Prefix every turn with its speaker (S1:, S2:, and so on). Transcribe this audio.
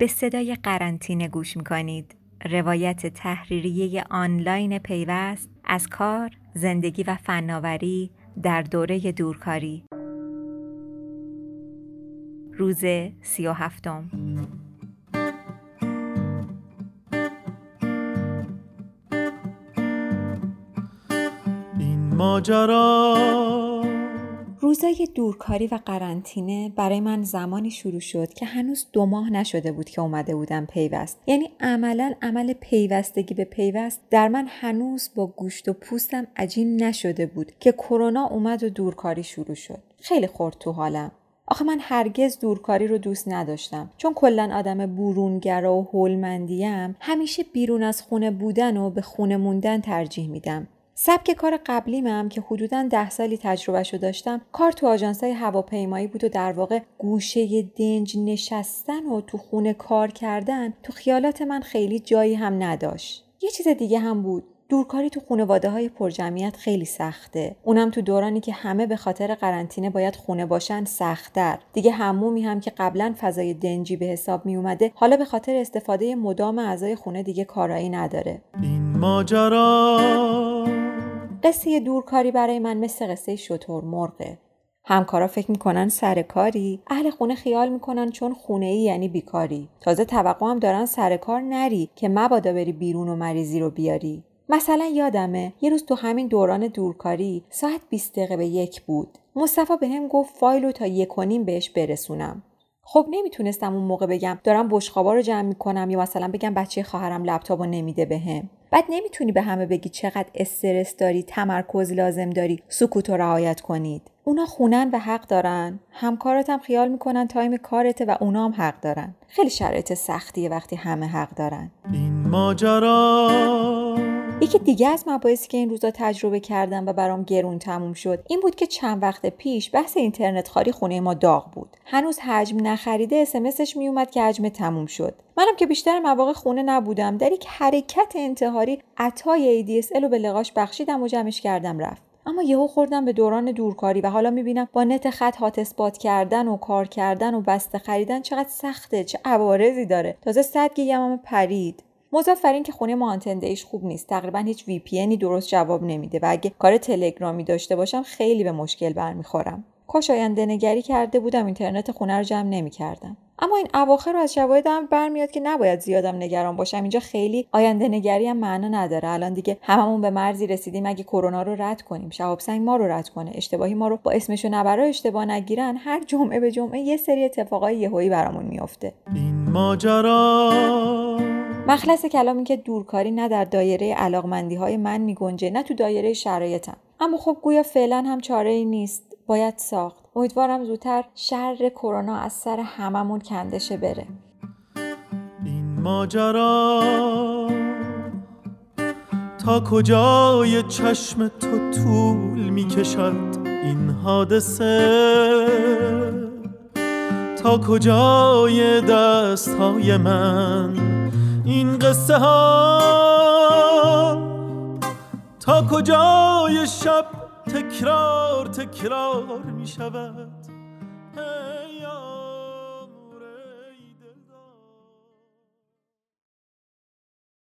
S1: به صدای قرنطینه گوش می‌کنید. روایت تحریریه آنلاین پیوست از کار، زندگی و فناوری در دوره دورکاری. روز سی و هفتم
S2: این ماجرا
S1: روزای دورکاری و قرنطینه برای من زمانی شروع شد که هنوز دو ماه نشده بود که اومده بودم پیوست. یعنی عملا عمل پیوستگی به پیوست در من هنوز با گوشت و پوستم عجین نشده بود که کرونا اومد و دورکاری شروع شد. خیلی خورد تو حالم. آخه من هرگز دورکاری رو دوست نداشتم. چون کلا آدم برونگرا و هولمندیم همیشه بیرون از خونه بودن و به خونه موندن ترجیح میدم. سبک کار قبلی هم که حدودا ده سالی تجربهشو داشتم کار تو آژانس‌های هواپیمایی بود و در واقع گوشه دنج نشستن و تو خونه کار کردن تو خیالات من خیلی جایی هم نداشت. یه چیز دیگه هم بود. دورکاری تو خانواده های پرجمعیت خیلی سخته. اونم تو دورانی که همه به خاطر قرنطینه باید خونه باشن سختتر. دیگه همومی هم که قبلا فضای دنجی به حساب می اومده حالا به خاطر استفاده مدام اعضای خونه دیگه کارایی نداره.
S2: این ماجرا
S1: قصه دورکاری برای من مثل قصه شترمرغه همکارا فکر می‌کنن سر کاری اهل خونه خیال می‌کنن چون خونه ای یعنی بیکاری. تازه توقع هم دارن سر کار نری که مبادا بری بیرون و مریضی رو بیاری. مثلا یادمه یه روز تو همین دوران دورکاری ساعت 20 دقیقه به یک بود. مصطفی به هم گفت فایل رو تا یک و نیم بهش برسونم. خب نمی‌تونستم اون موقع بگم دارم بشقابا رو جمع می‌کنم یا مثلا بگم بچه خواهرم لپتاپ رو نمیده بهم. بعد نمی‌تونی به همه بگی چقدر استرس داری تمرکز لازم داری سکوت و رعایت کنید. اونا خونن و حق دارن. همکارات هم خیال می‌کنن time کارته و اونا هم حق دارن. خیلی شرایط سختیه وقتی همه حق دارن.
S2: این ماجرا
S1: یکی دیگه از مباحثی که این روزا تجربه کردم و برام گرون تموم شد این بود که چند وقت پیش بحث اینترنت خاری خونه ما داغ بود. هنوز حجم نخریده اسمسش میومد که حجم تموم شد. منم که بیشتر مواقع خونه نبودم در یک حرکت انتحاری عطای ADSL رو به لقاش بخشیدم و جمعش کردم رفت. اما یهو خوردم به دوران دورکاری و حالا می‌بینم با نت خط هات اسپات کردن و کار کردن و بسته خریدن چقدر سخته چه عوارضی داره. تازه صد گیگم پرید. بر که خونه ما ایش خوب نیست. تقریبا هیچ وی پی درست جواب نمیده و اگه کار تلگرامی داشته باشم خیلی به مشکل برمیخورم. کاش آینده نگری کرده بودم اینترنت خونه رو جمع نمی‌کردم. اما این اواخر رو از شواهدم برمیاد که نباید زیادم نگران باشم. اینجا خیلی آینده نگری هم معنا نداره. الان دیگه هممون به مرزی رسیدیم. اگه کرونا رو رد کنیم شهاب سنگ ما رو رد کنه اشتباهی ما رو با اسمش و نبرا اشتباه نگیرن هر جمعه به جمعه یه سری اتفاقای یهویی برامون میافته.
S2: این ماجرا
S1: مخلص کلامی که دورکاری نه در دایره علاقمندی های من میگنجه نه تو دایره شرایطم. اما خب گویا فعلا هم چاره ای نیست. باید ساخت. امیدوارم زودتر شر کرونا از سر هممون کندشه بره.
S2: این ماجرا تا کجای چشم تو طول می‌کشد؟ این حادثه تا کجای دست های من این قصه ها. تا کجای شب تکرار تکرار می شود